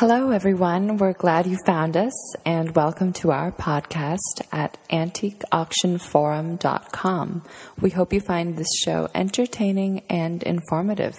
Hello, everyone. We're glad you found us and welcome to our podcast at antiqueauctionforum.com. We hope you find this show entertaining and informative.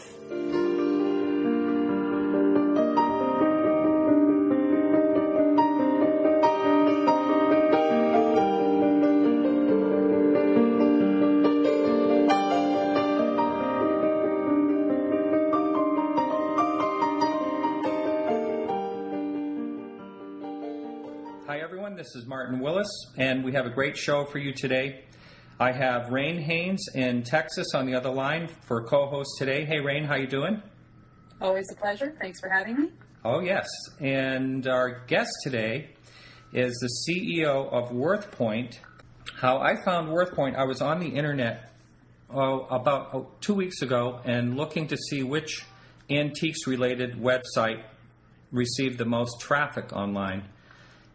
We have a great show for you today. I have Rain Haynes in Texas on the other line for co-host today. Hey, Rain, how you doing? Always a pleasure. Thanks for having me. Oh, yes. And our guest today is the CEO of WorthPoint. How I found WorthPoint, I was on the internet oh, about oh, two weeks ago and looking to see which antiques-related website received the most traffic online.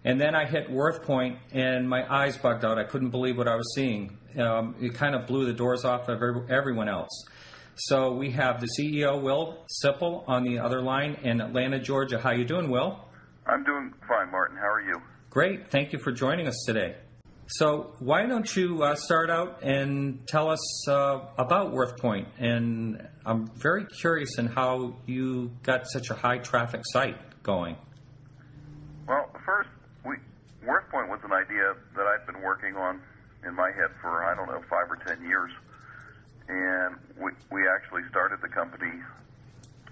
And then I hit WorthPoint, and my eyes bugged out. I couldn't believe what I was seeing. Um, it kind of blew the doors off of everyone else. So we have the CEO, Will Seippel, on the other line in Atlanta, Georgia. How you doing, Will? I'm doing fine, Martin. How are you? Great. Thank you for joining us today. So why don't you uh, start out and tell us uh, about WorthPoint? And I'm very curious in how you got such a high traffic site going. Well, first, we, WorthPoint was an idea that I'd been working on in my head for, I don't know, five or ten years. And we, we actually started the company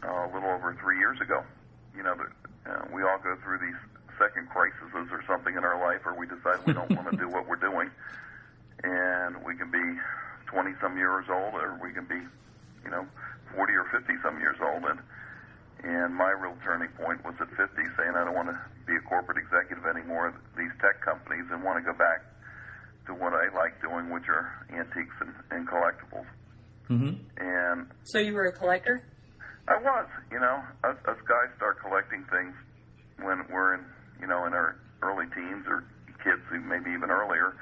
uh, a little over three years ago. You know, uh, we all go through these second crises or something in our life, or we decide we don't want to do what we're doing. And we can be 20 some years old, or we can be, you know, 40 or 50 some years old. And and my real turning point was at 50, saying I don't want to be a corporate executive anymore of these tech companies and want to go back to what I like doing, which are antiques and, and collectibles. Mm-hmm. And So you were a collector? I was, you know, us, us guys start collecting things when we're in, you know, in our early teens or kids, maybe even earlier.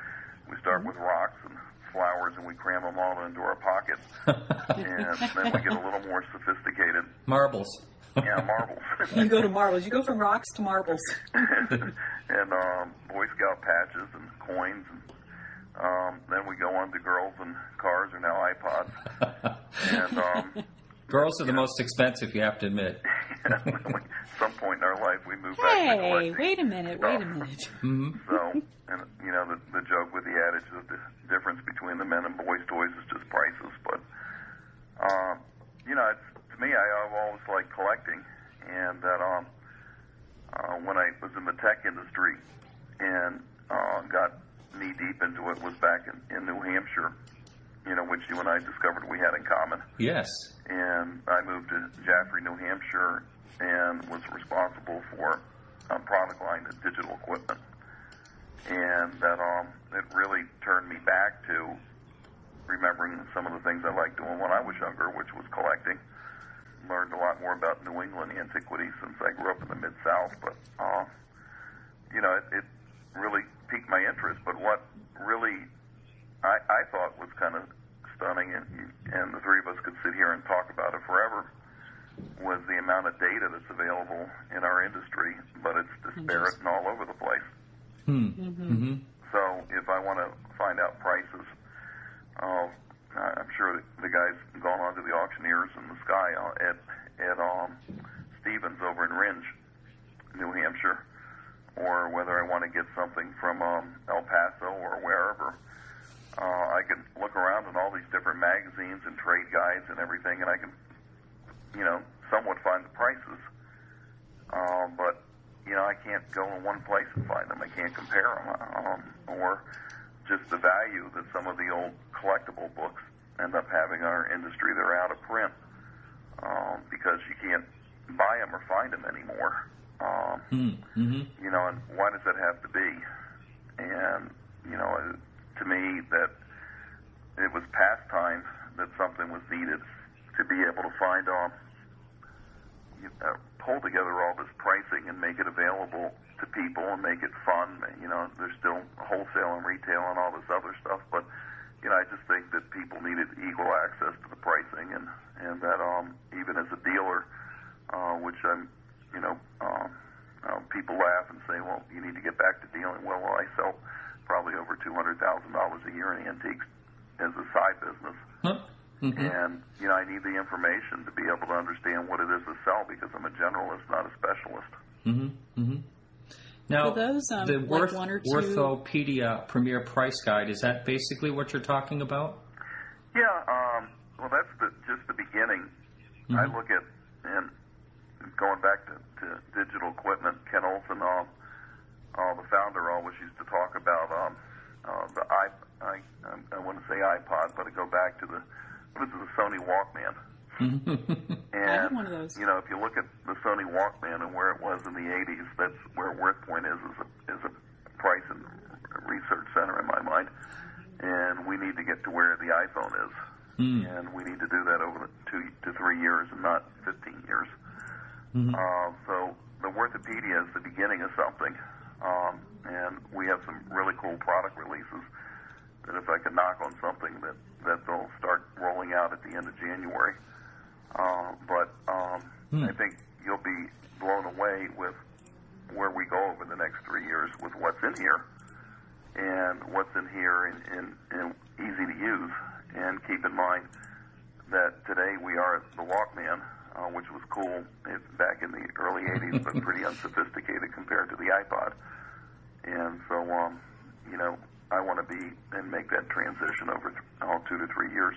We start with rocks and flowers and we cram them all into our pockets. and then we get a little more sophisticated. Marbles. Yeah, marbles. You go to marbles. You go from rocks to marbles. and um, Boy Scout patches and coins. And um, then we go on to girls and cars are now iPods. and um, Girls are the most expensive, you have to admit. at some point in our life, we move back to Hey, wait a minute, wait a minute. So, and you know, the, the joke with the adage of the difference between the men and boys' toys is just prices. But, um, you know, it's, to me, I, I've always liked collecting, and that um, uh, when I was in the tech industry and uh, got knee deep into it was back in, in New Hampshire. You know, which you and I discovered we had in common Yes. and I moved to Jaffrey, New Hampshire, and was responsible for a product line of digital equipment. And that um, it really turned me back to remembering some of the things I liked doing when I was younger, which was collecting. Learned a lot more about New England antiquities since I grew up in the Mid South, but uh, you know, it, it really piqued my interest. But what really I, I thought was kind of stunning, and, and the three of us could sit here and talk about it forever, was the amount of data that's available in our industry, but it's disparate and all over the place. Mm-hmm. So if I want to find out prices, uh, I'm sure that the guys gone on to the auctioneers in the sky uh, at at um, Stevens over in Rindge, New Hampshire, or whether I want to get something from um, El Paso or wherever. Uh, I can look around in all these different magazines and trade guides and everything, and I can, you know, somewhat find the prices. Uh, but you know, I can't go in one place and find them. I can't compare them, um, or just the value that some of the old collectible books end up having in our industry. They're out of print um, because you can't buy them or find them anymore. Um, Mm-hmm. you know, and why does that have to be? And you know, uh, to me, that it was past time that something was needed to be able to find um, you uh, pull together all this pricing and make it available to people and make it fun. You know, there's still wholesale and retail and all this other stuff, but you know, I just think that people needed equal access to the pricing, and and that um, even as a dealer, uh, which I'm, you know, um, say, well, you need to get back to dealing. Well, I sell probably over two hundred thousand dollars a year in antiques as a side business, Huh? Mhm. and you know I need the information to be able to understand what it is to sell because I'm a generalist, not a specialist. Now, For those, um, the like Worth, one or two- Worthopedia Premier Price Guide, is that basically what you're talking about? Yeah, um, well, that's the, just the beginning. I look at and going back to, to digital equipment. Ken Olsen, uh, uh, the founder, always used to talk about um, uh, the i I I, I want to say iPod, but I go back to the what is it, the Sony Walkman. And I had one of those. you know, if you look at the Sony Walkman and where it was in the '80s, that's where WorthPoint is is a, is a price and research center in my mind. And we need to get to where the iPhone is, and we need to do that over the two to three years, and not 15 years. Uh, so the Worthopedia is the beginning of something, um, and we have some really cool product releases. That if I could knock on something that that they'll start rolling out at the end of January. Uh, but um, I think you'll be blown away with where we go over the next three years with what's in here and what's in here and, and, and easy to use. And keep in mind that today we are at the Walkman, uh, which was cool back in the early 80s, but pretty unsophisticated compared to the iPod. And so, um, you know, I want to be and make that transition over th- oh, two to three years.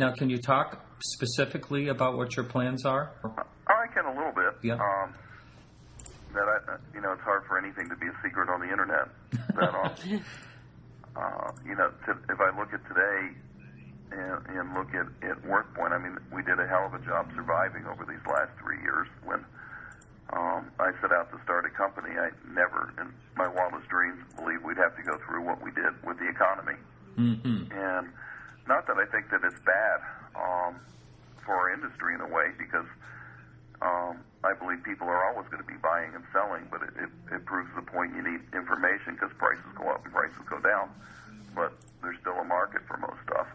Now, can you talk specifically about what your plans are? I can a little bit. Yeah. Um, that I, you know, it's hard for anything to be a secret on the internet. That, uh, uh, you know, to, if I look at today and, and look at, at WorthPoint, I mean, we did a hell of a job surviving over these last three years. When um, I set out to start a company, I never, in my wildest dreams, believed we'd have to go through what we did with the economy. Mm-hmm. And not that I think that it's bad um, for our industry in a way, because um, I believe people are always going to be buying and selling, but it, it, it proves the point you need information because prices go up and prices go down. But there's still a market for most stuff.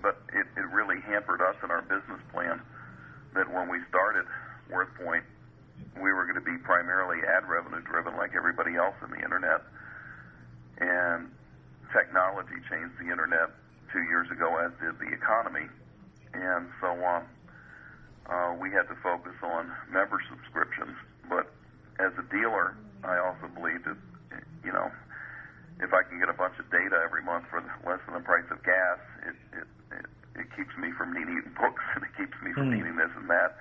But it, it really hampered us in our business plan that when we started WorthPoint, we were going to be primarily ad revenue driven like everybody else in the internet. And technology changed the internet two years ago, as did the economy. And so um, uh, we had to focus on member subscriptions. But as a dealer, I also believe that, you know, if I can get a bunch of data every month for less than the price of gas, it, it, it, it keeps me from needing books and it keeps me from needing this and that.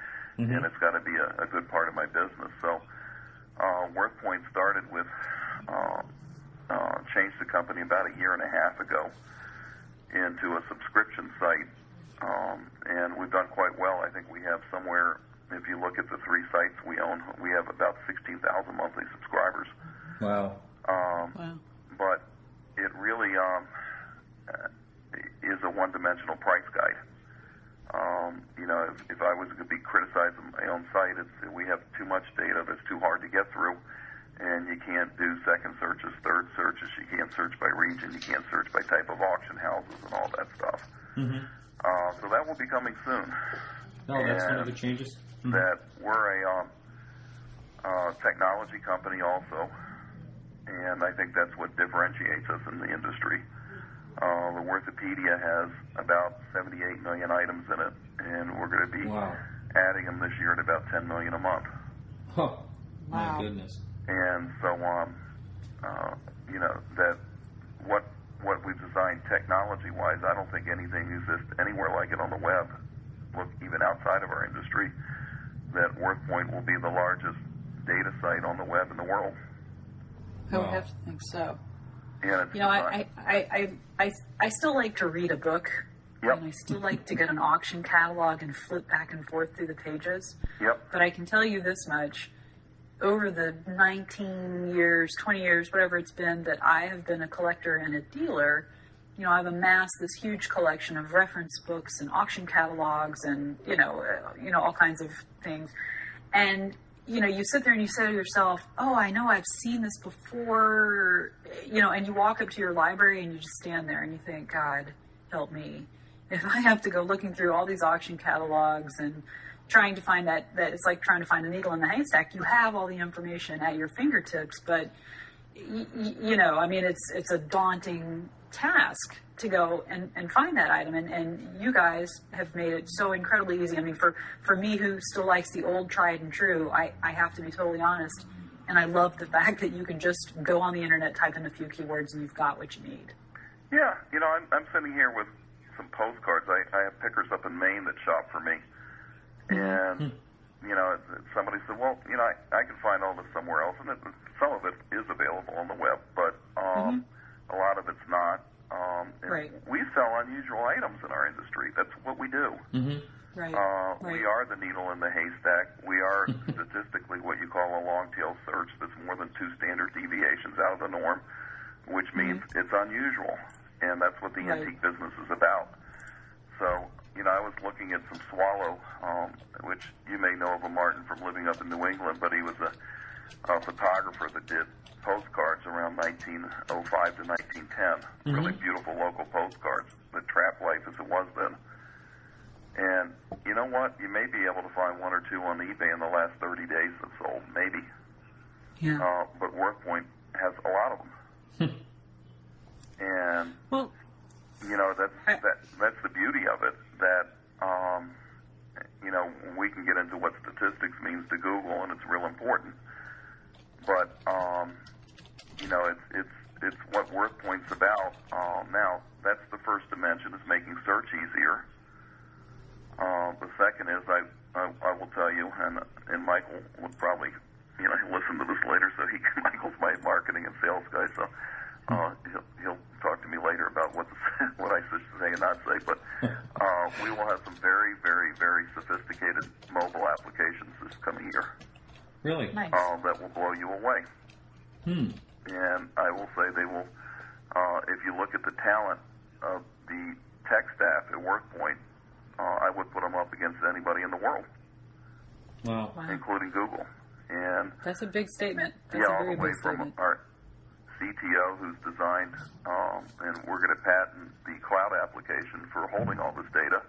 And it's got to be a, a good part of my business. So uh, WorthPoint started with, uh, uh, changed the company about a year and a half ago into a subscription site. Um, and we've done quite well. I think we have somewhere, if you look at the three sites we own, we have about 16,000 monthly subscribers. Wow. Um, Wow. but it really um, uh, is a one-dimensional price guide. Um, you know, if, if I was going to be criticizing my own site, it's we have too much data that's too hard to get through, and you can't do second searches, third searches. You can't search by region. You can't search by type of auction houses and all that stuff. Uh, so that will be coming soon. Oh, that's one of the changes. That we're a um, uh, technology company also, and I think that's what differentiates us in the industry. Uh, the Worthopedia has about 78 million items in it, and we're going to be Wow. adding them this year at about 10 million a month. Huh. Wow. My goodness. And so, um, uh, you know, that what what we've designed technology-wise, I don't think anything exists anywhere like it on the web. Look, even outside of our industry, that WorthPoint will be the largest data site on the web in the world. I would have to think so. And it's You know, I, I, I, I, I, I still like to read a book. Yep. And I still like to get an auction catalog and flip back and forth through the pages. Yep. But I can tell you this much. Over the 19 years, 20 years, whatever it's been that I have been a collector and a dealer, you know, I've amassed this huge collection of reference books and auction catalogs and, you know, uh, you know, all kinds of things. And, you know, you sit there and you say to yourself, oh, I know I've seen this before, you know, and you walk up to your library and you just stand there and you think, God, help me. If I have to go looking through all these auction catalogs and trying to find that that it's like trying to find a needle in the haystack. You have all the information at your fingertips, but y- y- you know, I mean, it's it's a daunting task to go and, and find that item and, and you guys have made it so incredibly easy. I mean for, for me who still likes the old tried and true, I, I have to be totally honest. And I love the fact that you can just go on the internet, type in a few keywords and you've got what you need. Yeah, you know, I'm, I'm sitting here with some postcards. I, I have pickers up in Maine that shop for me, and you know, somebody said, "Well, you know, I, I can find all this somewhere else," and it, some of it is available on the web, but um, a lot of it's not. Um, and Right. We sell unusual items in our industry. That's what we do. Right. Uh, right. We are the needle in the haystack. We are statistically what you call a long tail search that's more than two standard deviations out of the norm, which means it's unusual. And that's what the Mm-hmm. Right. antique business is about. So, you know, I was looking at some Swallow, um, which you may know of a Martin from living up in New England, but he was a, a photographer that did postcards around 1905 to 1910. Really beautiful local postcards, the trap life as it was then. And you know what? You may be able to find one or two on eBay in the last 30 days that sold, maybe. yeah. Uh, but WorthPoint has a lot of them. and well, you know that's that that's the beauty of it. That um, you know we can get into what statistics means to Google, and it's real important. But um, you know it's it's it's what WorthPoint's about. Um, now that's the first dimension is making search easier. Uh, the second is I, I I will tell you, and and Michael would probably you know listen to this later, so he Michael's my marketing and sales guy, so uh, he'll he'll talk to me later about what to say, what I should say and not say. But uh, we will have some very very very sophisticated mobile applications this coming year Really? nice. uh, that will blow you away. Hmm. And I will say they will. Uh, if you look at the talent of the tech staff at WorthPoint, uh, I would put them up against anybody in the world, Wow. wow. including Google. And That's a big statement. That's yeah, a all the way big from statement. our CTO, who's designed, um, and we're going to patent the cloud application for holding all this data,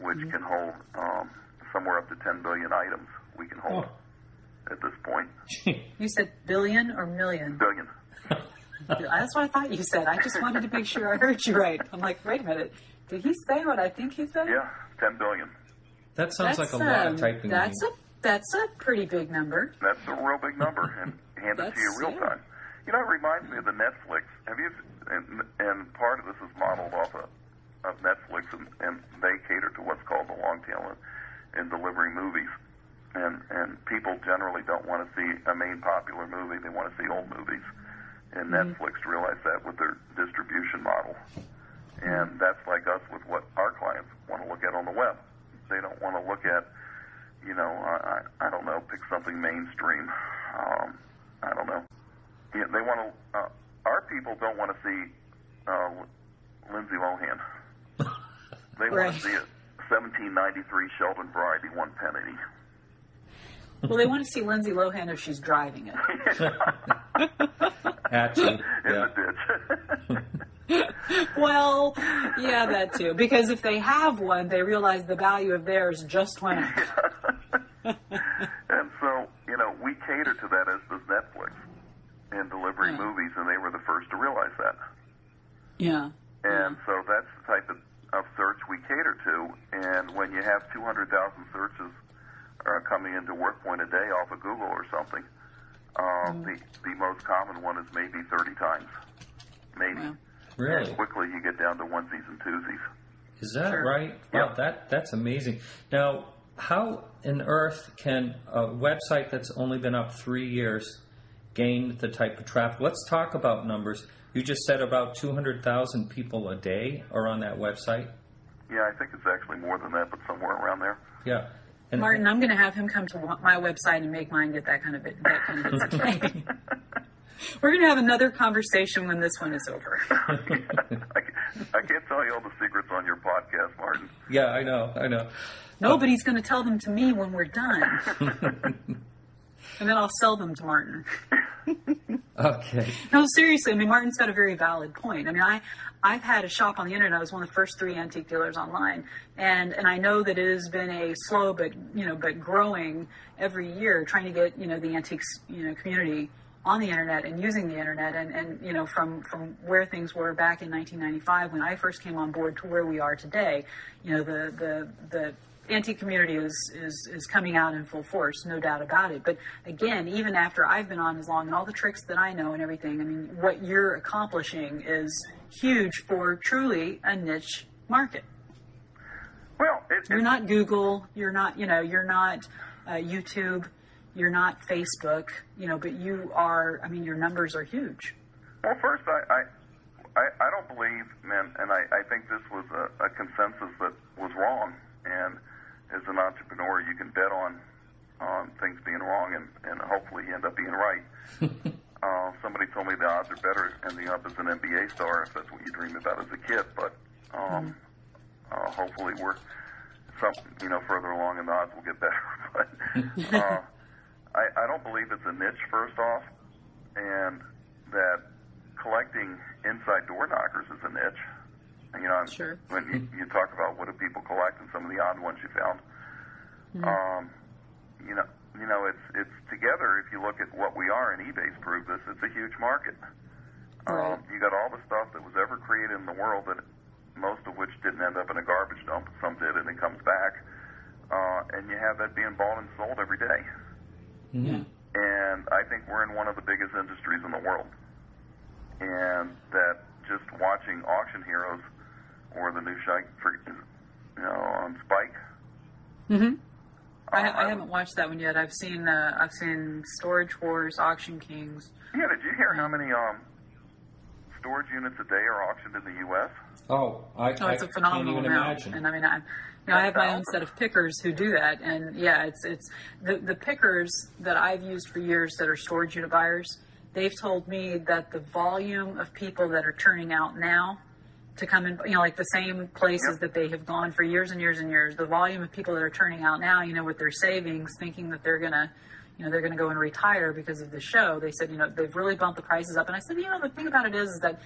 which Mm-hmm. can hold um, somewhere up to 10 billion items. We can hold Oh. at this point. You said billion or million? Billion. That's what I thought you said. I just wanted to make sure I heard you right. I'm like, wait a minute. Did he say what I think he said? Yeah, 10 billion. That sounds like a lot um, of typing. That's a that's a pretty big number. That's a real big number, and hand it to you real yeah. time. You know, it reminds me of the Netflix. Have you? And, and part of this is modeled off of, of Netflix, and, and they cater to what's called the long tail in, in delivering movies. And and people generally don't want to see a main popular movie; they want to see old movies. And mm-hmm. Netflix realized that with their distribution model, and that's like us with what our clients want to look at on the web. They don't want to look at you know, I, I, I don't know, pick something mainstream. Um, I don't know. Yeah, they want to. Uh, our people don't want to see uh, Lindsay Lohan. They want to see a 1793 Sheldon Variety 11080. Well, they want to see Lindsay Lohan if she's driving it. At you. in Yeah. the ditch. Well, yeah, that too. Because if they have one, they realize the value of theirs just went up. and so, you know, we cater to that as does Netflix in delivering Yeah. movies, and they were the first to realize that. Yeah. And so that's the type of, of search we cater to. And when you have 200,000 searches uh, coming into WorthPoint a day off of Google or something, um, the, the most common one is maybe 30 times. Maybe. Wow. Really? And quickly you get down to onesies and twosies. Is that Sure. right? Wow, Yeah. that that's amazing. Now, how in earth can a website that's only been up three years gain the type of traffic? Let's talk about numbers. You just said about two hundred thousand people a day are on that website. Yeah, I think it's actually more than that, but somewhere around there. Yeah. And Martin, I'm going to have him come to my website and make mine get that kind of that kind of visibility. We're going to have another conversation when this one is over. I, can't, tell you all the secrets on your podcast, Martin. Yeah, I know, I know. Nobody's going to tell them to me when we're done. and then I'll sell them to Martin. Okay. No, seriously. I mean, Martin's got a very valid point. I mean, I I've had a shop on the internet. I was one of the first three antique dealers online, and and I know that it has been a slow but you know but growing every year, trying to get you know the antiques you know community on the internet and using the internet, and and you know from from where things were back in 1995 when I first came on board to where we are today, you know the the the antique community is, is, is coming out in full force, no doubt about it. But again, even after I've been on as long and all the tricks that I know and everything, I mean, what you're accomplishing is huge for truly a niche market. Well, it, You're not Google, you're not, you know, you're not uh, YouTube, you're not Facebook, you know, but you are, I mean, your numbers are huge. Well, first, I, I, I, I don't believe, man, and I, I think this was a, a consensus that was wrong. And as an entrepreneur, you can bet on on things being wrong, and, and hopefully end up being right. uh, somebody told me the odds are better ending up as an NBA star if that's what you dream about as a kid. But um, uh, hopefully we're some, you know, further along, and the odds will get better. but uh, I, I don't believe it's a niche. First off, and that collecting inside door knockers is a niche. And, you know, Sure. when you, you talk about what do people collect and some of the odd ones you found, um, you know, you know, it's it's together. If you look at what we are, and eBay's proved this, it's a huge market. Right. Um, you got all the stuff that was ever created in the world that most of which didn't end up in a garbage dump. Some did, and it comes back. Uh, and you have that being bought and sold every day. Mhm. And I think we're in one of the biggest industries in the world. And that just watching Auction Heroes or the new Shike, for, you know, on Spike. Mm-hmm. I, I haven't watched that one yet. I've seen uh, I've seen Storage Wars, Auction Kings. Yeah, did you hear how many um, storage units a day are auctioned in the U.S.? Oh, I, Oh, I it's a can't phenomenal even amount. imagine. And I mean, I, you know, I have my own set of pickers who do that, and yeah, it's it's the the pickers that I've used for years that are storage unit buyers. They've told me that the volume of people that are turning out now to come in, you know, like the same places Yep. that they have gone for years and years and years. The volume of people that are turning out now, you know, with their savings, thinking that they're gonna, you know, they're gonna go and retire because of the show. They said, you know, they've really bumped the prices up. And I said, you know, the thing about it is, is that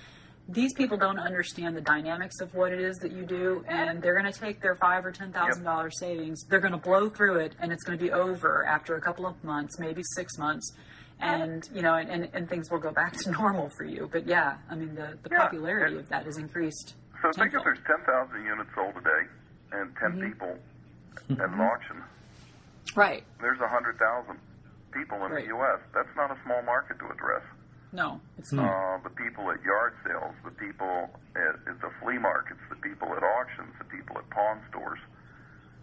these people don't understand the dynamics of what it is that you do, and they're going to take their five or ten thousand dollars savings. They're going to blow through it, and it's going to be over after a couple of months, maybe six months, and you know, and, and, and things will go back to normal for you. But yeah, I mean, the, the Yeah, popularity and- of that has increased. So think if there's 10,000 units sold a day and 10 people at an auction, right? there's 100,000 people in Right. the U.S. That's not a small market to address. No, it's Hmm. not. Uh, the people at yard sales, the people at, at the flea markets, the people at auctions, the people at pawn stores.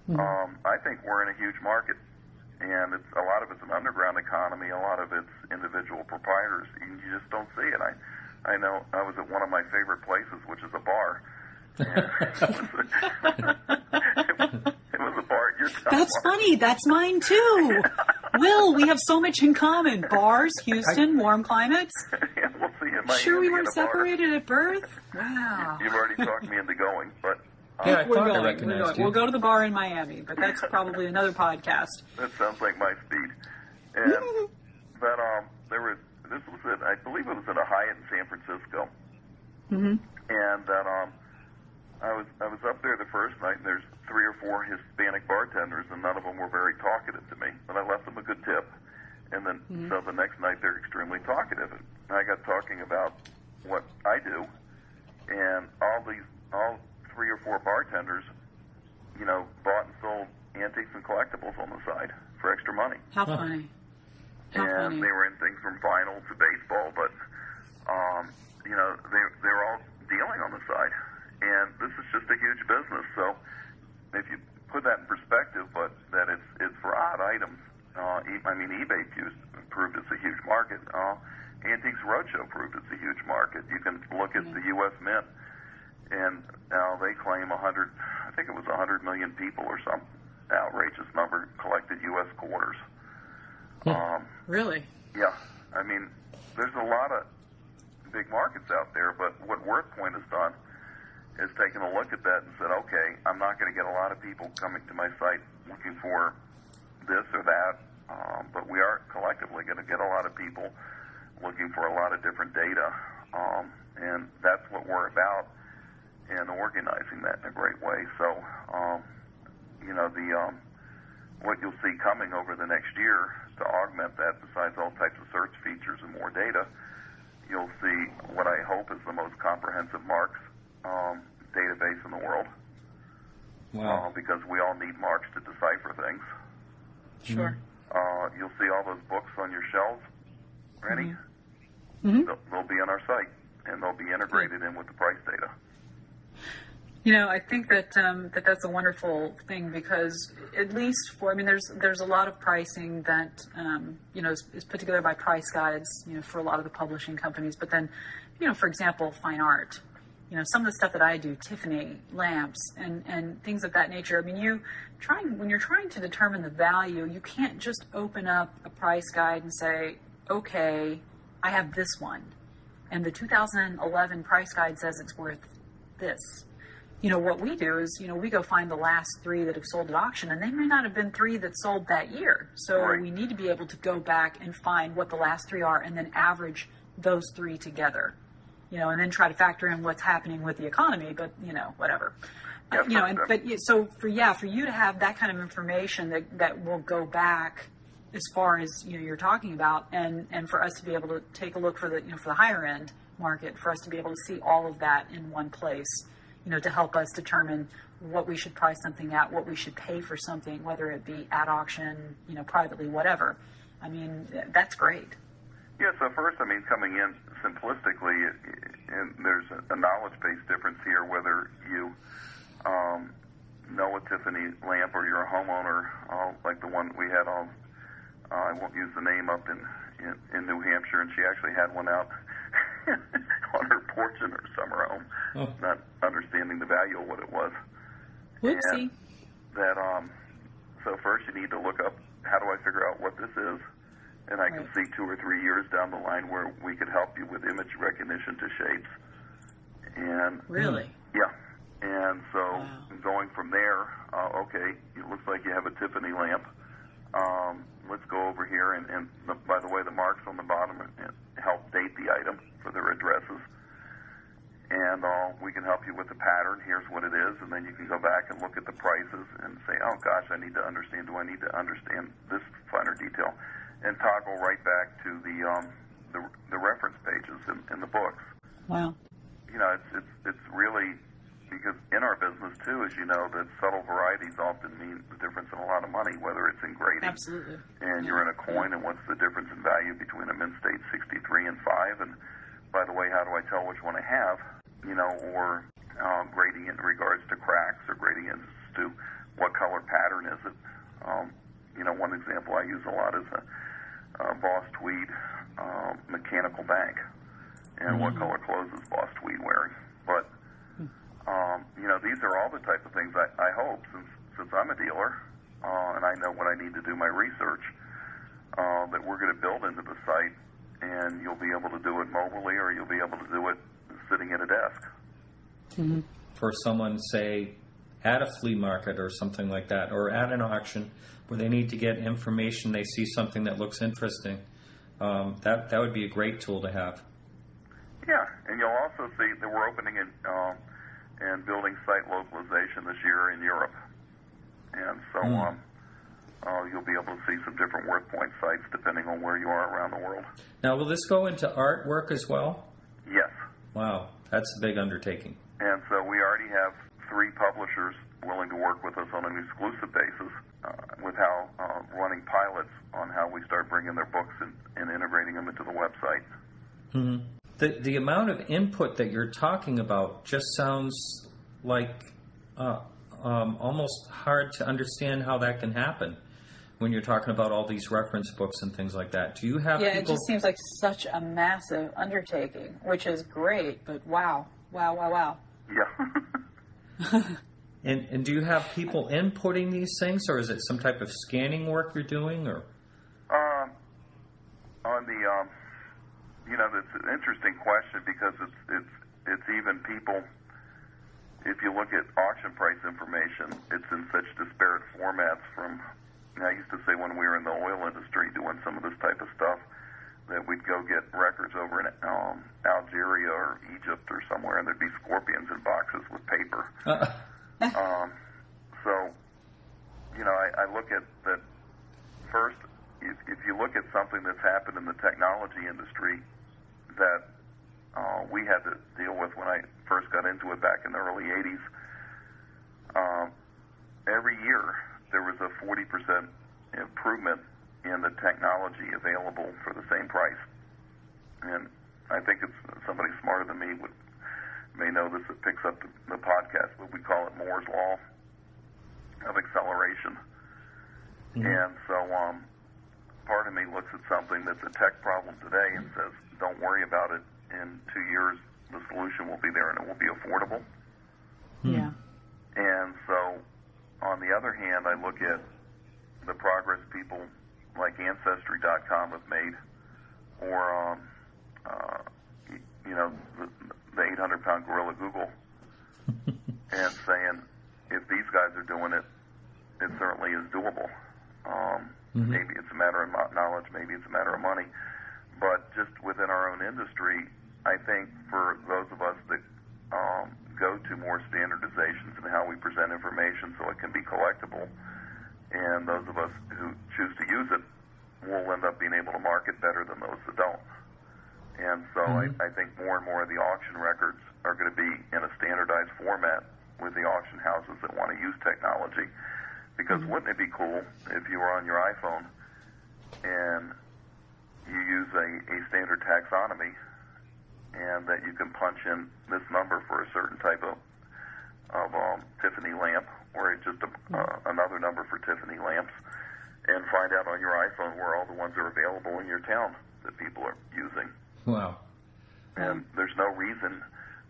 Um, I think we're in a huge market, and it's a lot of it's an underground economy. A lot of it's individual proprietors. You, you just don't see it. I, I know. I was at one of my favorite places, which is a bar. It, was a, it was a bar at your. That's bar. funny. That's mine too. Will, we have so much in common. Bars, Houston, warm climates. Yeah, we'll see you Sure, we weren't separated at birth. Wow. You've already talked me into going, but yeah, I we're thought I going. We're recognized going. you. We'll go to the bar in Miami, but that's probably another podcast. That sounds like my speed. And but um, there was this was at I believe it was at a Hyatt in San Francisco. Mm-hmm. And that um, I was I was up there the first night, and there's three or four Hispanic bartenders, and none of them were very talkative to me. But I left them a good tip. And then so the next night they're extremely talkative. And I got talking about what I do, and all these all three or four bartenders, you know, bought and sold antiques and collectibles on the side for extra money How funny. How and funny. they were in things from vinyl to baseball, but um, you know they they were all dealing on the side, and this is just a huge business. So if you put that in perspective, but that it's it's for odd items. Uh, e- I mean, eBay proved it's a huge market. Uh, Antiques Roadshow proved it's a huge market. You can look at the U.S. Mint, and now they claim 100. I think it was 100 million people or some outrageous number collected U.S. quarters. Um, Really? yeah, I mean, there's a lot of big markets out there, but what WorthPoint has done is taken a look at that and said, okay, I'm not going to get a lot of people coming to my site looking for this or that, um, but we are collectively going to get a lot of people looking for a lot of different data um, and that's what we're about and organizing that in a great way. So, um, you know, the um, what you'll see coming over the next year to augment that, besides all types of search features and more data, you'll see what I hope is the most comprehensive marks um, database in the world. Wow. Uh, because we all need marks to decipher things. Sure. Uh, you'll see all those books on your shelves. Ready? Mm-hmm. They'll, they'll be on our site, and they'll be integrated in with the price data. You know, I think that um, that that's a wonderful thing because at least for I mean, there's there's a lot of pricing that um, you know is, is put together by price guides, you know, for a lot of the publishing companies. But then, you know, for example, fine art, you know, some of the stuff that I do, Tiffany lamps and and things of that nature. I mean, you trying when you're trying to determine the value, you can't just open up a price guide and say, okay, I have this one, and the 2011 price guide says it's worth this you know, what we do is, you know, we go find the last three that have sold at auction, and they may not have been three that sold that year. So Right. we need to be able to go back and find what the last three are, and then average those three together. You know, and then try to factor in what's happening with the economy. But you know, whatever. Yeah, Uh, you know, and but so for yeah, for you to have that kind of information that that will go back as far as you know you're talking about, and and for us to be able to take a look for the you know for the higher end market, for us to be able to see all of that in one place, you know, to help us determine what we should price something at, what we should pay for something, whether it be at auction, you know, privately, whatever. I mean, that's great. Yeah, so first, I mean, coming in simplistically, it, and there's a, a knowledge-based difference here, whether you um, know a Tiffany lamp or you're a homeowner, uh, like the one we had on, uh, I won't use the name up in, in, in New Hampshire, and she actually had one out on her porch in her summer home, Oh. not understanding the value of what it was. Whoopsie. that um so first you need to look up how do I figure out what this is and I can see two or three years down the line where we could help you with image recognition to shapes and Really? yeah and so Wow. going from there uh, okay it looks like you have a Tiffany lamp um, let's go over here and, and the, by the way the marks on the bottom help date the item for their addresses and uh, we can help you with the pattern. Here's what it is, and then you can go back and look at the prices and say, oh gosh, I need to understand. Do I need to understand this finer detail? And toggle right back to the um, the, the reference pages in, in the books. Wow. You know, it's it's it's really because in our business too, as you know, that subtle varieties often mean the difference in a lot of money, whether it's in grading Absolutely. And you're in a coin, and what's the difference in value between a mint state 63 and 5? And by the way, how do I tell which one I have? You know, or um, grading it in regards to cracks, or grading it as to what color pattern is it? Um, you know, one example I use a lot is a, a Boss Tweed um, mechanical bank, and what color clothes is Boss Tweed wearing? But um, you know, these are all the type of things I, I hope, since since I'm a dealer uh, and I know what I need to do my research, uh, that we're going to build into the site, and you'll be able to do it mobilely, or you'll be able to do it sitting at a desk. For someone, say, at a flea market or something like that, or at an auction where they need to get information, they see something that looks interesting. Um, that that would be a great tool to have. Yeah, and you'll also see that we're opening in, um, and building site localization this year in Europe, and so Hmm. um, uh, you'll be able to see some different WorthPoint sites depending on where you are around the world. Now, will this go into artwork as well? Yes. Wow, that's a big undertaking. And so we already have three publishers willing to work with us on an exclusive basis uh, with how uh, running pilots on how we start bringing their books and, and integrating them into the website. The the amount of input that you're talking about just sounds like uh, um, almost hard to understand how that can happen when you're talking about all these reference books and things like that. Do you have Yeah, it just seems like such a massive undertaking, which is great, but wow, wow, wow, wow. Yeah. And, and do you have people inputting these things, or is it some type of scanning work you're doing, or um, on the, um, you know, that's an interesting question because it's it's it's even people. If you look at auction price information, it's in such disparate formats. From I used to say when we were in the oil industry doing some of this type of stuff, that we'd go get records over in um, Algeria or Egypt or somewhere, and there'd be scorpions in boxes with paper. Uh, Um, so, you know, I, I look at that first. If, if you look at something that's happened in the technology industry that uh, we had to deal with when I first got into it back in the early '80s, um, every year there was a 40% improvement in the technology available for the same price. And I think it's somebody smarter than me would may know this that picks up the, the podcast, but we call it Moore's Law of acceleration. And so, um, part of me looks at something that's a tech problem today and says, "Don't worry about it. In two years, the solution will be there and it will be affordable." Yeah. And so, on the other hand, I look at the progress people like Ancestry.com have made, or um, uh, you know, the, the 800-pound gorilla Google, and saying, if these guys are doing it, it certainly is doable. Um, Maybe it's a matter of knowledge, maybe it's a matter of money, but just within our own industry, I think for those of us that um, go to more standardizations in how we present information so it can be collectible, and those of us who choose to use it will end up being able to market better than those that don't. And so I, I think more and more of the auction records are going to be in a standardized format with the auction houses that want to use technology. Because wouldn't it be cool if you were on your iPhone and you use a, a standard taxonomy and that you can punch in this number for a certain type of of um, Tiffany lamp or it's just a, uh, another number for Tiffany lamps and find out on your iPhone where all the ones are available in your town that people are using. wow. And there's no reason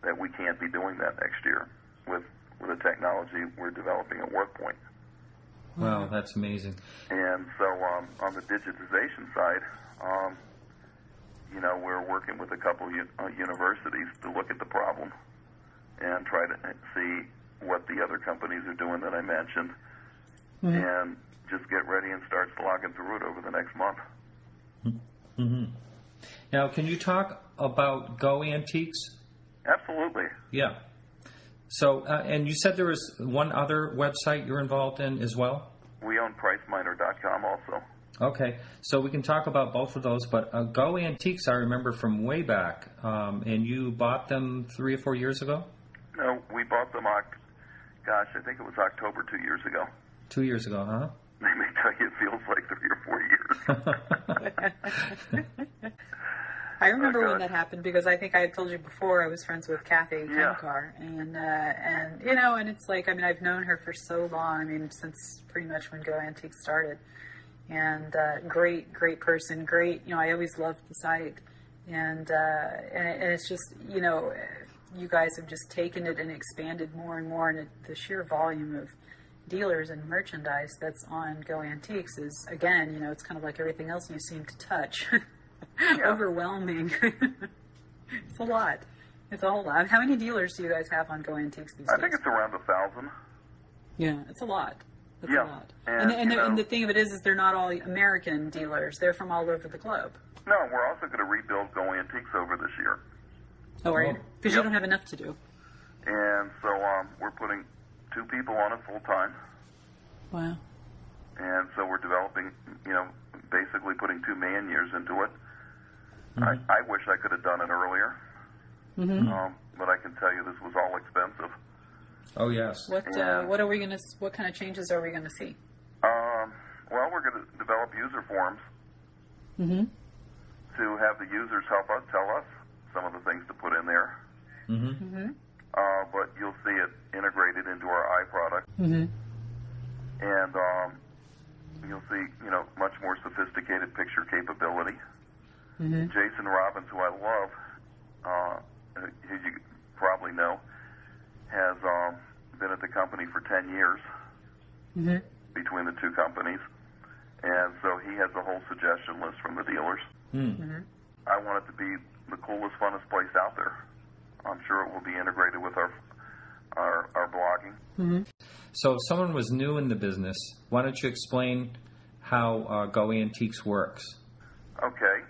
that we can't be doing that next year with with the technology we're developing at WorthPoint. Wow, that's amazing. And so um, on the digitization side, um, you know, we're working with a couple of u- uh, universities to look at the problem and try to see what the other companies are doing that I mentioned, and just get ready and start slogging through it over the next month. Mm-hmm. Now, can you talk about Go Antiques? Absolutely. Yeah. So, uh, and you said there was one other website you're involved in as well? We own PriceMiner.com also. Okay, so we can talk about both of those, but uh, Go Antiques, I remember from way back, um, and you bought them three or four years ago? No, we bought them, Oct- gosh, I think it was October two years ago. Two years ago, huh? They may tell you it feels like three or four years. I remember Oh, when that happened because I think I had told you before I was friends with Kathy Yeah. Kamkar, and uh, and you know, and it's like I mean I've known her for so long. I mean since pretty much when Go Antiques started, and uh, great great person, great. You know, I always loved the site, and uh, and, and it's just you know, you guys have just taken it and expanded more and more, and it, the sheer volume of dealers and merchandise that's on Go Antiques is again, you know, it's kind of like everything else you seem to touch. Overwhelming. it's a lot. It's a whole lot. How many dealers do you guys have on Go Antiques these I days? think it's around a thousand. yeah, it's a lot. It's Yeah, a lot. and, And, and, you the, and the thing of it is, is they're not all American dealers. They're from all over the globe. No, we're also going to rebuild Go Antiques over this year. Oh, are you? Because you don't have enough to do. And so um, we're putting two people on it full time. Wow. And so we're developing, you know, basically putting two man years into it. I, I wish I could have done it earlier. Um, but I can tell you this was all expensive. Oh, yes. What Yeah. uh, What are we going to? What kind of changes are we going to see? Um, well, we're going to develop user forums to have the users help us tell us some of the things to put in there. Mm-hmm. Uh, but you'll see it integrated into our iProduct. And um, you'll see, you know, much more sophisticated picture capability. Jason Robbins, who I love, uh, who you probably know, has um, been at the company for 10 years between the two companies. And so he has a whole suggestion list from the dealers. I want it to be the coolest, funnest place out there. I'm sure it will be integrated with our our, our blogging. So, if someone was new in the business, why don't you explain how uh, Go Antiques works? Okay.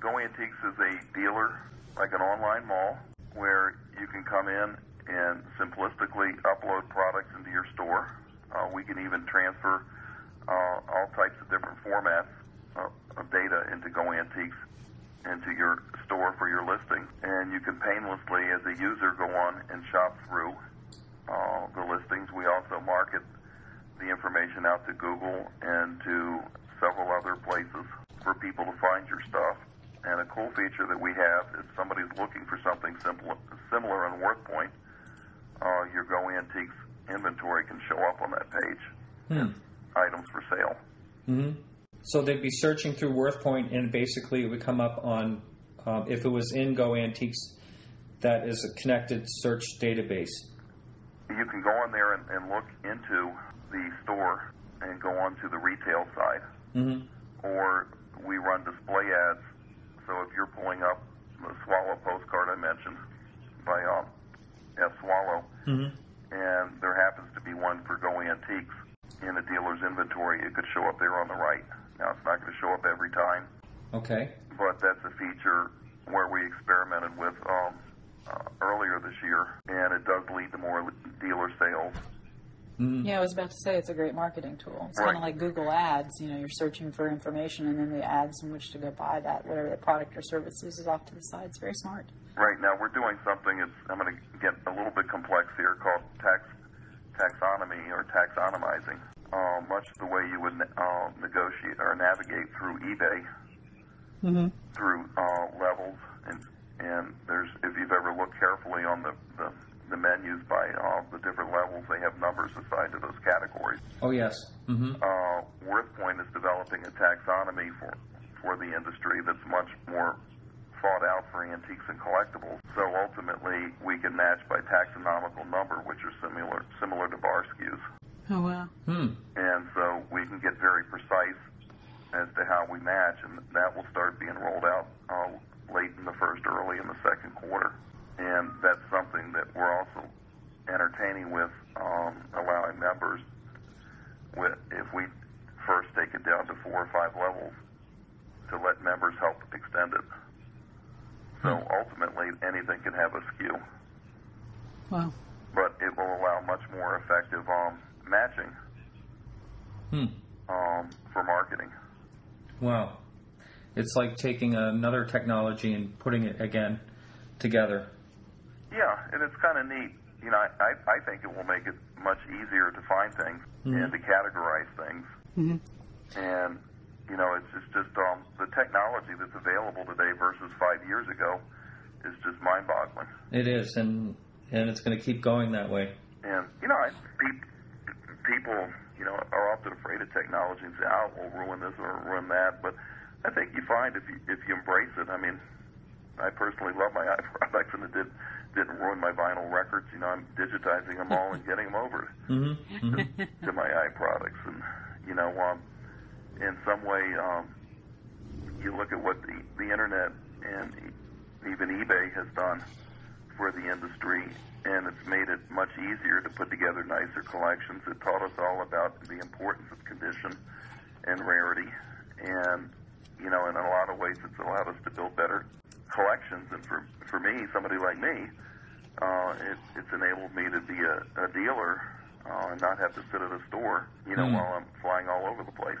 Go Antiques is a dealer, like an online mall, where you can come in and simplistically upload products into your store. Uh, we can even transfer uh, all types of different formats of, of data into Go Antiques into your store for your listing. And you can painlessly, as a user, go on and shop through uh, the listings. We also market the information out to Google and to several other places for people to find your stuff. And a cool feature that we have is somebody's looking for something simple, similar on WorthPoint, uh, your Go Antiques inventory can show up on that page. Hmm. Items for sale. Mm-hmm. So they'd be searching through WorthPoint, and basically it would come up on um, if it was in Go Antiques, that is a connected search database. You can go on there and, and look into the store and go on to the retail side, Mm-hmm. or we run display ads. So if you're pulling up the Swallow postcard I mentioned by um, F. Swallow, Mm-hmm. and there happens to be one for Go Antiques in a dealer's inventory, it could show up there on the right. Now, it's not going to show up every time, Okay. but that's a feature where we experimented with um, uh, earlier this year, and it does lead to more dealer sales. Mm-hmm. Yeah, I was about to say it's a great marketing tool. It's kind of like Google Ads. You know, you're searching for information, and then the ads in which to go buy that, whatever the product or service is, is off to the side. It's very smart. Right now, we're doing something. It's I'm going to get a little bit complex here, called tax taxonomy or taxonomizing. Uh, much the way you would uh, negotiate or navigate through eBay, Mm-hmm. through uh, levels, and and there's if you've ever looked carefully on the the, the menus by uh, the different levels, they have numbers assigned to those categories. Oh yes. Mm-hmm. uh, WorthPoint is developing a taxonomy for for the industry that's much more thought out for antiques and collectibles. So ultimately, we can match by taxonomical number, which are similar similar to bar SKUs, Oh wow. Hmm. and so we can get very precise as to how we match, and that will start being rolled out uh, late in the first, early in the second quarter, and that's something that we're also entertaining with um, allowing members with if we first take it down to four or five levels to let members help extend it. So ultimately, anything can have a SKU, Wow. but it will allow much more effective um, matching Hmm. um, for marketing. Wow. It's like taking another technology and putting it again together. Yeah, and it's kind of neat. You know, I, I, I think it will make it much easier to find things and to categorize things. Mhm. And you know, it's just just um, the technology that's available today versus five years ago is just mind-boggling. It is, and and it's going to keep going that way. And you know, I, pe- people you know are often afraid of technology and say, "Oh, we'll ruin this or ruin that." But I think you find if you if you embrace it. I mean, I personally love my iProducts, and it did didn't ruin my vinyl records. You know, I'm digitizing them all and getting them over Mm-hmm. mm-hmm. to my iProducts, and you know, um, in some way, um, you look at what the the internet and even eBay has done for the industry, and it's made it much easier to put together nicer collections. It taught us all about the importance of condition and rarity, and you know, in a lot of ways, it's allowed us to build better collections. And for for me, somebody like me, uh, it, it's enabled me to be a, a dealer uh, and not have to sit at a store, you know, Mm. while I'm flying all over the place.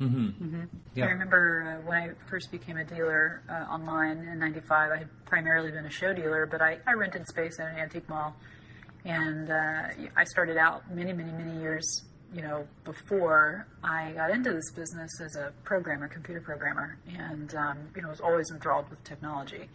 Mm-hmm. Yeah. I remember uh, when I first became a dealer uh, online in '95. I had primarily been a show dealer, but I, I rented space at an antique mall, and uh, I started out many, many, many years, you know, before I got into this business as a programmer, computer programmer, and um, you know, was always enthralled with technology.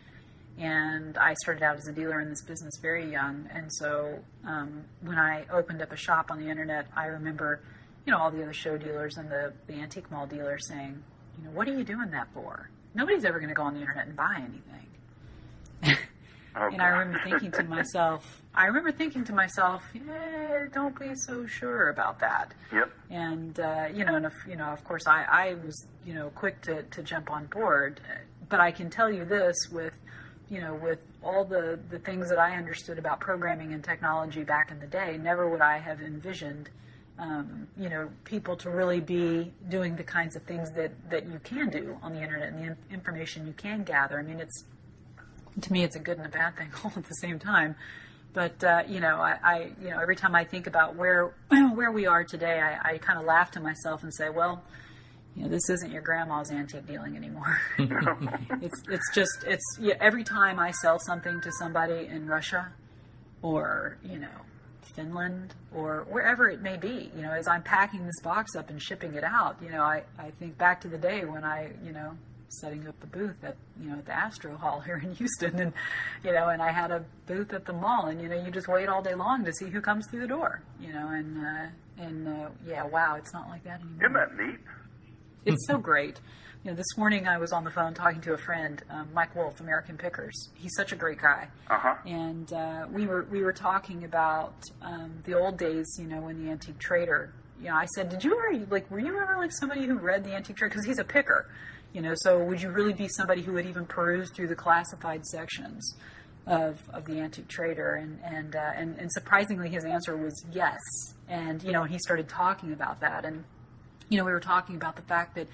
And I started out as a dealer in this business very young, and so um, when I opened up a shop on the internet, I remember you know, all the other show dealers and the, the antique mall dealers saying, you know, what are you doing that for? Nobody's ever going to go on the internet and buy anything. And I remember thinking to myself, I remember thinking to myself, yeah, don't be so sure about that. Yep. And uh, you know, and if, you know, of course, I, I was you know quick to, to jump on board, but I can tell you this with you know with all the the things that I understood about programming and technology back in the day, never would I have envisioned um, you know, people to really be doing the kinds of things that, that you can do on the internet and the in- information you can gather. I mean, it's to me, it's a good and a bad thing all at the same time. But uh, you know, I, I, you know, every time I think about where where we are today, I, I kind of laugh to myself and say, well, you know, this isn't your grandma's antique dealing anymore. it's it's just it's yeah, every time I sell something to somebody in Russia, or you know, Finland or wherever it may be. You know, as I'm packing this box up and shipping it out, you know, I, I think back to the day when I, you know, setting up the booth at, you know, at the Astro Hall here in Houston and, you know, and I had a booth at the mall and, you know, you just wait all day long to see who comes through the door, you know, and, uh, and, uh, yeah, wow, it's not like that anymore. Isn't that neat? It's so great. You know, this morning I was on the phone talking to a friend, um, Mike Wolfe, American Pickers. He's such a great guy. Uh-huh. And uh, we were we were talking about um, the old days, you know, when the antique trader. You know, I said, did you ever like were you ever like somebody who read the antique trader because he's a picker, you know? So would you really be somebody who would even peruse through the classified sections? Of, of the antique trader and and, uh, and and surprisingly his answer was yes and you know he started talking about that and you know we were talking about the fact that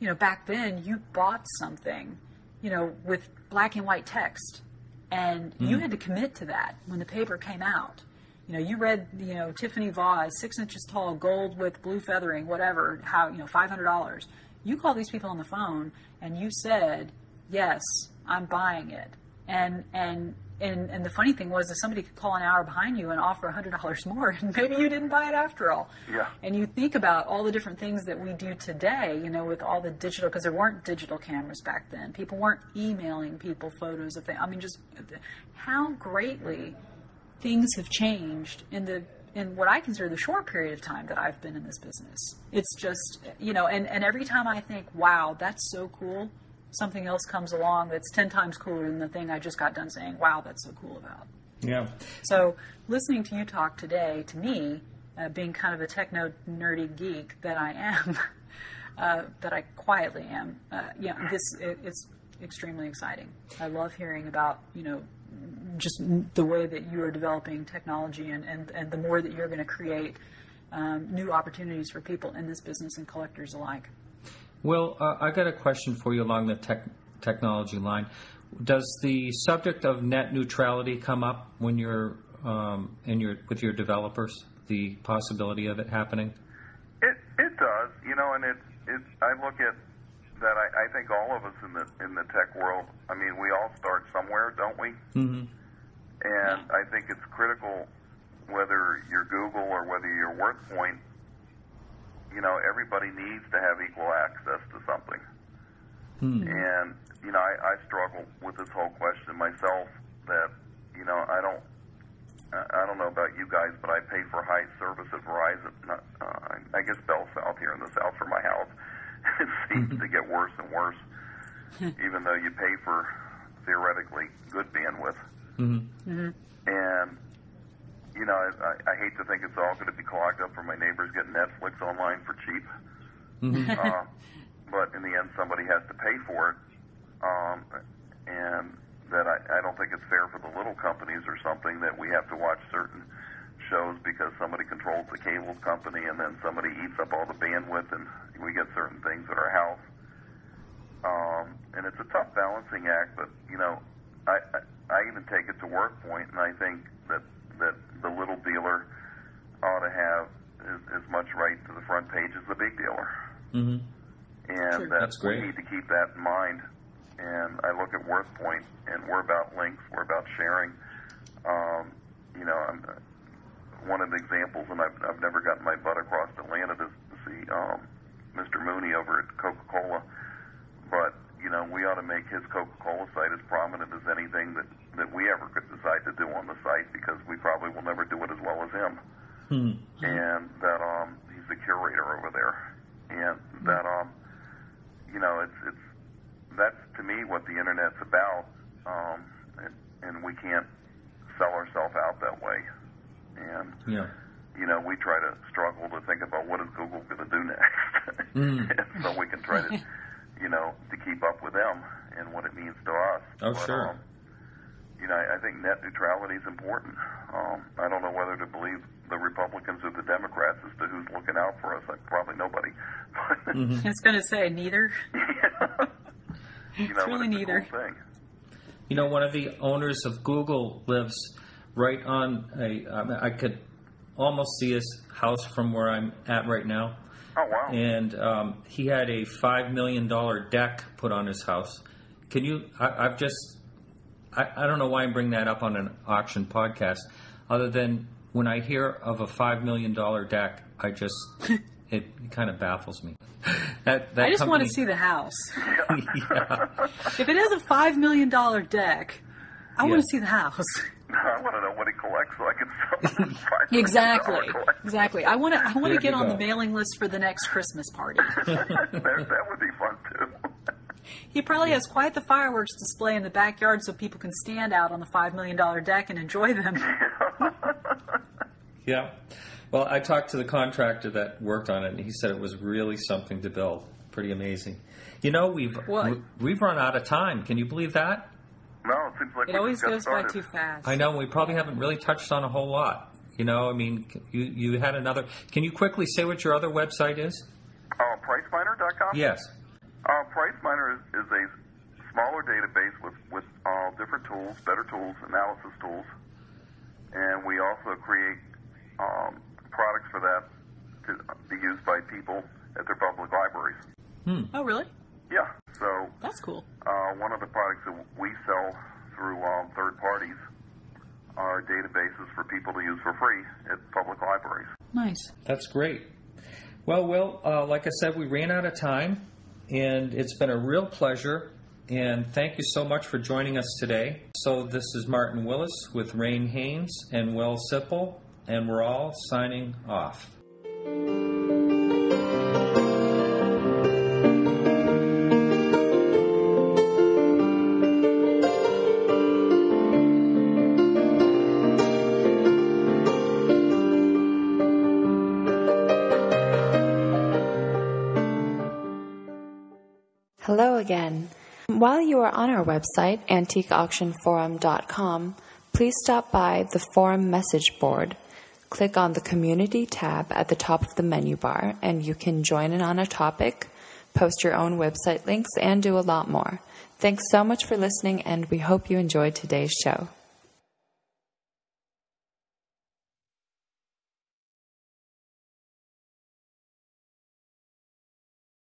you know, back then you bought something, you know, with black and white text, and mm. you had to commit to that when the paper came out. You know, you read, you know, Tiffany Vase, six inches tall, gold with blue feathering, whatever, how, you know, $500. You called these people on the phone and you said, yes, I'm buying it. And, and and and the funny thing was that somebody could call an hour behind you and offer hundred dollars more, and maybe you didn't buy it after all. Yeah. And you think about all the different things that we do today, you know, with all the digital, because there weren't digital cameras back then. People weren't emailing people photos of things. I mean, just how greatly things have changed in the in what I consider the short period of time that I've been in this business. It's just you know, and and every time I think, wow, that's so cool something else comes along that's 10 times cooler than the thing I just got done saying, wow, that's so cool about. Yeah. So listening to you talk today, to me, uh, being kind of a techno nerdy geek that I am, uh, that I quietly am, uh, yeah, this it, it's extremely exciting. I love hearing about you know just the way that you are developing technology and, and, and the more that you're going to create um, new opportunities for people in this business and collectors alike. Well, uh, I got a question for you along the tech, technology line. Does the subject of net neutrality come up when you're um, in your with your developers? The possibility of it happening? It it does, you know, and it's it's. I look at that. I, I think all of us in the in the tech world. I mean, we all start somewhere, don't we? Mm-hmm. And I think it's critical whether you're Google or whether you're WorthPoint you know, everybody needs to have equal access to something. Hmm. And, you know, I, I struggle with this whole question myself that, you know, I don't, I don't know about you guys, but I pay for high service at Verizon. Not, uh, I guess Bell South here in the south for my house. it seems Mm-hmm. to get worse and worse, even though you pay for theoretically good bandwidth. Mm-hmm. And you know, I, I hate to think it's all going to be clogged up for my neighbors getting Netflix online for cheap. Mm-hmm. uh, but in the end, somebody has to pay for it. Um, and that I, I don't think it's fair for the little companies or something that we have to watch certain shows because somebody controls the cable company and then somebody eats up all the bandwidth and we get certain things at our house. Um, and it's a tough balancing act, but you know, I, I, I even take it to WorthPoint, and I think that that the little dealer ought to have as, as much right to the front page as the big dealer. Mm-hmm. And Sure. that That's great. we need to keep that in mind. And I look at WorthPoint, and we're about links, we're about sharing. Um, you know, I'm, one of the examples, and I've, I've never gotten my butt across Atlanta to, see um, Mr. Mooney over at Coca-Cola, but you know, we ought to make his Coca-Cola site as prominent as anything that that we ever could decide to do on the site because we probably will never do it as well as him. Hmm. And that um, he's the curator over there, and that um, you know, it's it's that's to me what the internet's about, um, and, and we can't sell ourselves out that way. And Yeah. you know, we try to struggle to think about what is Google going to do next, Mm. and so we can try to, you know, to keep up with them and what it means to us. Oh, but, sure. Um, you know, I, I think net neutrality is important. Um, I don't know whether to believe the Republicans or the Democrats as to who's looking out for us. Like probably nobody. I was going to say neither. you know, really it's neither. Cool. You know, one of the owners of Google lives right on a. I, mean, I could almost see his house from where I'm at right now, Oh wow. and um, he had a five million dollar deck put on his house. Can you? I, I've just. I, I don't know why I'm bringing that up on an auction podcast, other than when I hear of a five million dollar deck, I just it kind of baffles me. That, that I just want to see the house. yeah. If it has a $5 million deck, I Yeah. want to see the house. I want to know what he collects so I can sell him Exactly. Exactly. I want to. I want There to get on go. the mailing list for the next Christmas party. that, that would be fun too. He probably has quite the fireworks display in the backyard, so people can stand out on the five million dollar deck and enjoy them. Yeah. Well, I talked to the contractor that worked on it, and he said it was really something to build. Pretty amazing. You know, we've What? we've run out of time. Can you believe that? no, it seems like It always just got goes by too fast. I know we probably haven't really touched on a whole lot. You know, I mean, you you had another. Can you quickly say what your other website is? Uh, PriceMiner.com. Yes. Uh, PriceMiner is, is a smaller database with with uh, different tools, better tools, analysis tools, and we also create um, products for that to be used by people at their public libraries. Oh, really? Yeah. So That's cool. uh, one of the products that we sell through um, third parties are databases for people to use for free at public libraries. Nice. That's great. Well, Will, uh, like I said, we ran out of time, and it's been a real pleasure. And thank you so much for joining us today. So, this is Martin Willis with Rain Haynes and Will Seippel, and we're all signing off. While you are on our website, antiqueauctionforum.com, please stop by the forum message board. Click on the community tab at the top of the menu bar, and you can join in on a topic, post your own website links, and do a lot more. Thanks so much for listening, and we hope you enjoyed today's show.